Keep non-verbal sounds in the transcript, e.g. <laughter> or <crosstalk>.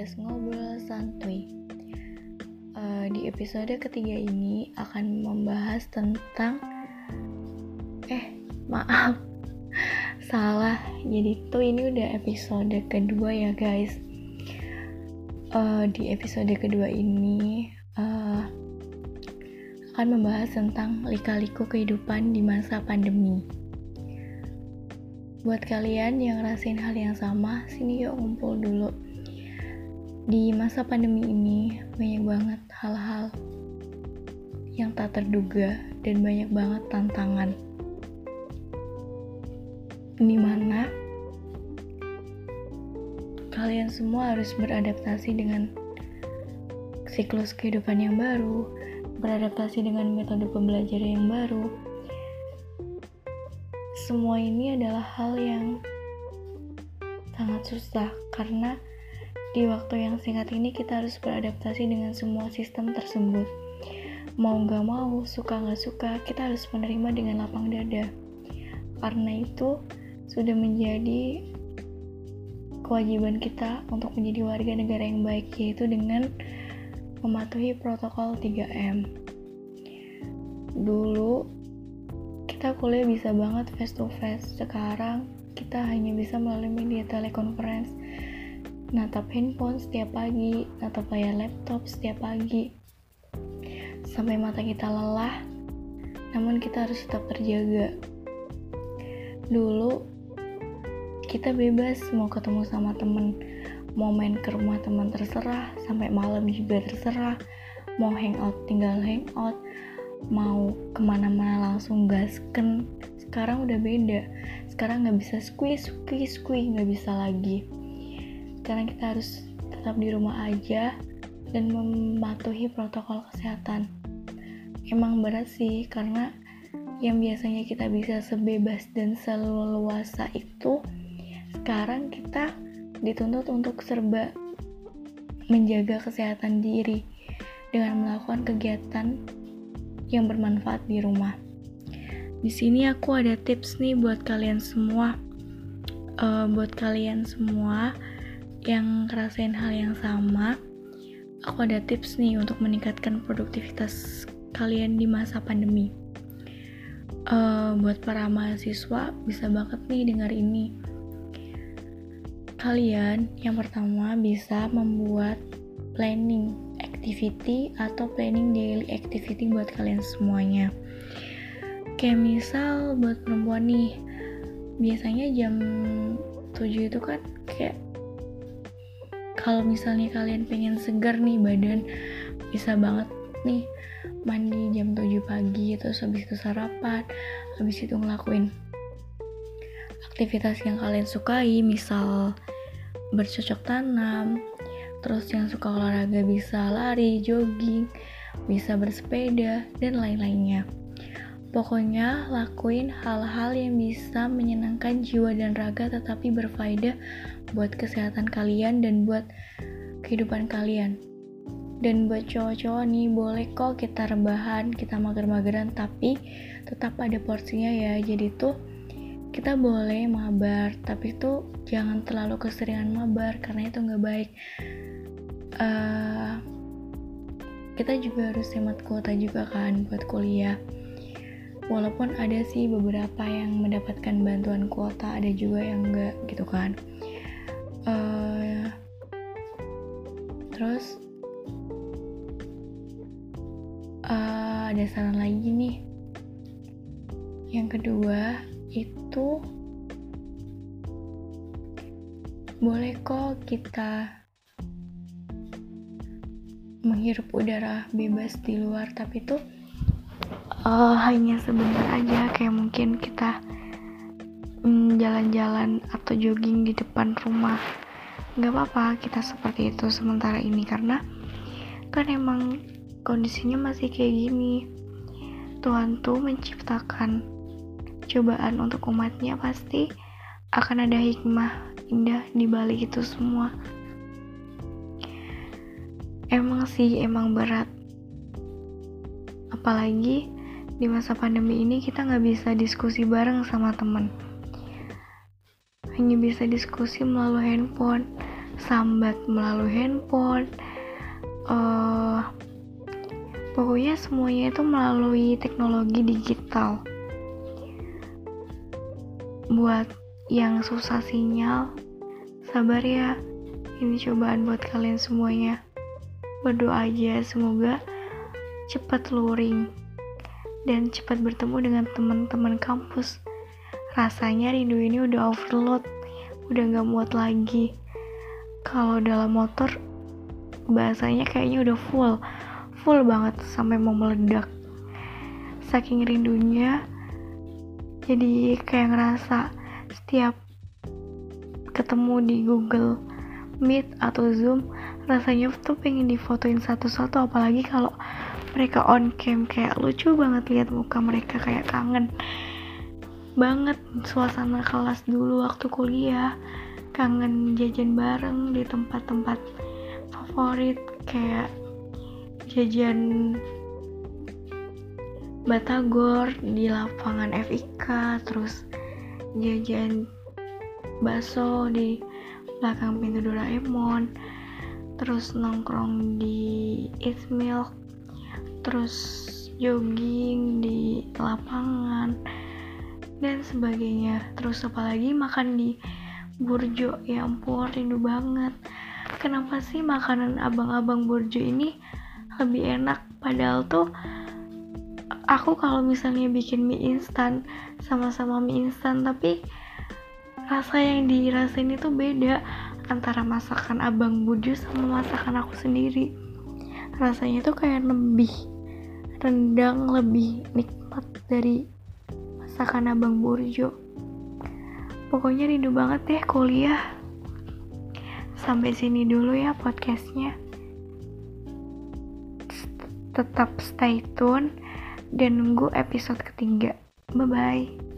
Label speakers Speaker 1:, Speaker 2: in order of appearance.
Speaker 1: podcast ngobrol santuy. Uh, di episode ketiga ini akan membahas tentang eh maaf <laughs> salah. Jadi tuh ini udah episode kedua ya guys. Uh, di episode kedua ini uh, akan membahas tentang lika-liku kehidupan di masa pandemi. Buat kalian yang ngerasain hal yang sama, sini yuk ngumpul dulu di masa pandemi ini banyak banget hal-hal yang tak terduga dan banyak banget tantangan di mana kalian semua harus beradaptasi dengan siklus kehidupan yang baru, beradaptasi dengan metode pembelajaran yang baru. Semua ini adalah hal yang sangat susah karena di waktu yang singkat ini kita harus beradaptasi dengan semua sistem tersebut. Mau gak mau, suka gak suka, kita harus menerima dengan lapang dada. Karena itu sudah menjadi kewajiban kita untuk menjadi warga negara yang baik, yaitu dengan mematuhi protokol 3M. Dulu kita kuliah bisa banget face to face, sekarang kita hanya bisa melalui media telekonferensi natap handphone setiap pagi, natap layar laptop setiap pagi. Sampai mata kita lelah, namun kita harus tetap terjaga. Dulu, kita bebas mau ketemu sama temen, mau main ke rumah teman terserah, sampai malam juga terserah, mau hangout tinggal hangout, mau ke mana-mana langsung gasken. Sekarang udah beda, sekarang nggak bisa squeeze, squeeze, squeeze, nggak bisa lagi sekarang kita harus tetap di rumah aja dan mematuhi protokol kesehatan emang berat sih karena yang biasanya kita bisa sebebas dan seleluasa itu sekarang kita dituntut untuk serba menjaga kesehatan diri dengan melakukan kegiatan yang bermanfaat di rumah. Di sini aku ada tips nih buat kalian semua. Uh, buat kalian semua yang ngerasain hal yang sama, aku ada tips nih untuk meningkatkan produktivitas kalian di masa pandemi. Uh, buat para mahasiswa bisa banget nih dengar ini. Kalian yang pertama bisa membuat planning activity atau planning daily activity buat kalian semuanya. Kayak misal buat perempuan nih, biasanya jam 7 itu kan kayak kalau misalnya kalian pengen segar nih badan bisa banget nih mandi jam 7 pagi terus habis itu sarapan habis itu ngelakuin aktivitas yang kalian sukai misal bercocok tanam terus yang suka olahraga bisa lari, jogging, bisa bersepeda dan lain-lainnya. Pokoknya lakuin hal-hal yang bisa menyenangkan jiwa dan raga tetapi berfaedah buat kesehatan kalian dan buat kehidupan kalian. Dan buat cowok-cowok nih, boleh kok kita rebahan, kita mager-mageran, tapi tetap ada porsinya ya. Jadi tuh kita boleh mabar, tapi tuh jangan terlalu keseringan mabar karena itu nggak baik. Uh, kita juga harus hemat kuota juga kan buat kuliah. Walaupun ada sih beberapa yang mendapatkan bantuan kuota, ada juga yang enggak gitu kan uh, terus uh, ada saran lagi nih. Yang kedua itu boleh kok kita menghirup udara bebas di luar tapi tuh uh, hanya sebentar aja. Kayak mungkin kita Hmm, jalan-jalan atau jogging di depan rumah. Nggak apa-apa kita seperti itu sementara ini karena kan emang kondisinya masih kayak gini. Tuhan tuh menciptakan cobaan untuk umatnya pasti akan ada hikmah indah di balik itu semua. Emang sih emang berat. Apalagi di masa pandemi ini kita nggak bisa diskusi bareng sama temen hanya bisa diskusi melalui handphone sambat melalui handphone uh, pokoknya semuanya itu melalui teknologi digital. Buat yang susah sinyal sabar ya. Ini cobaan buat kalian semuanya. Berdoa aja semoga cepat luring dan cepat bertemu dengan teman-teman kampus rasanya rindu ini udah overload udah gak muat lagi. Kalau dalam motor bahasanya kayaknya udah full full banget sampai mau meledak. Saking rindunya jadi kayak ngerasa setiap ketemu di Google Meet atau Zoom rasanya tuh pengen difotoin satu-satu apalagi kalau mereka on cam kayak lucu banget lihat muka mereka kayak kangen banget suasana kelas dulu waktu kuliah. Kangen jajan bareng di tempat-tempat favorit kayak jajan Batagor di lapangan FIK terus jajan bakso di belakang pintu Doraemon terus nongkrong di Eat Milk terus jogging di lapangan dan sebagainya. Terus apalagi makan di burjo? Ya ampun rindu banget. Kenapa sih makanan abang-abang burjo ini lebih enak? Padahal tuh aku kalau misalnya bikin mie instan sama-sama mie instan tapi rasa yang dirasain itu beda antara masakan abang buju sama masakan aku sendiri. Rasanya tuh kayak lebih rendang lebih nikmat dari masakan abang burjo pokoknya rindu banget deh kuliah sampai sini dulu ya podcastnya tetap stay tune dan nunggu episode ketiga. Bye bye.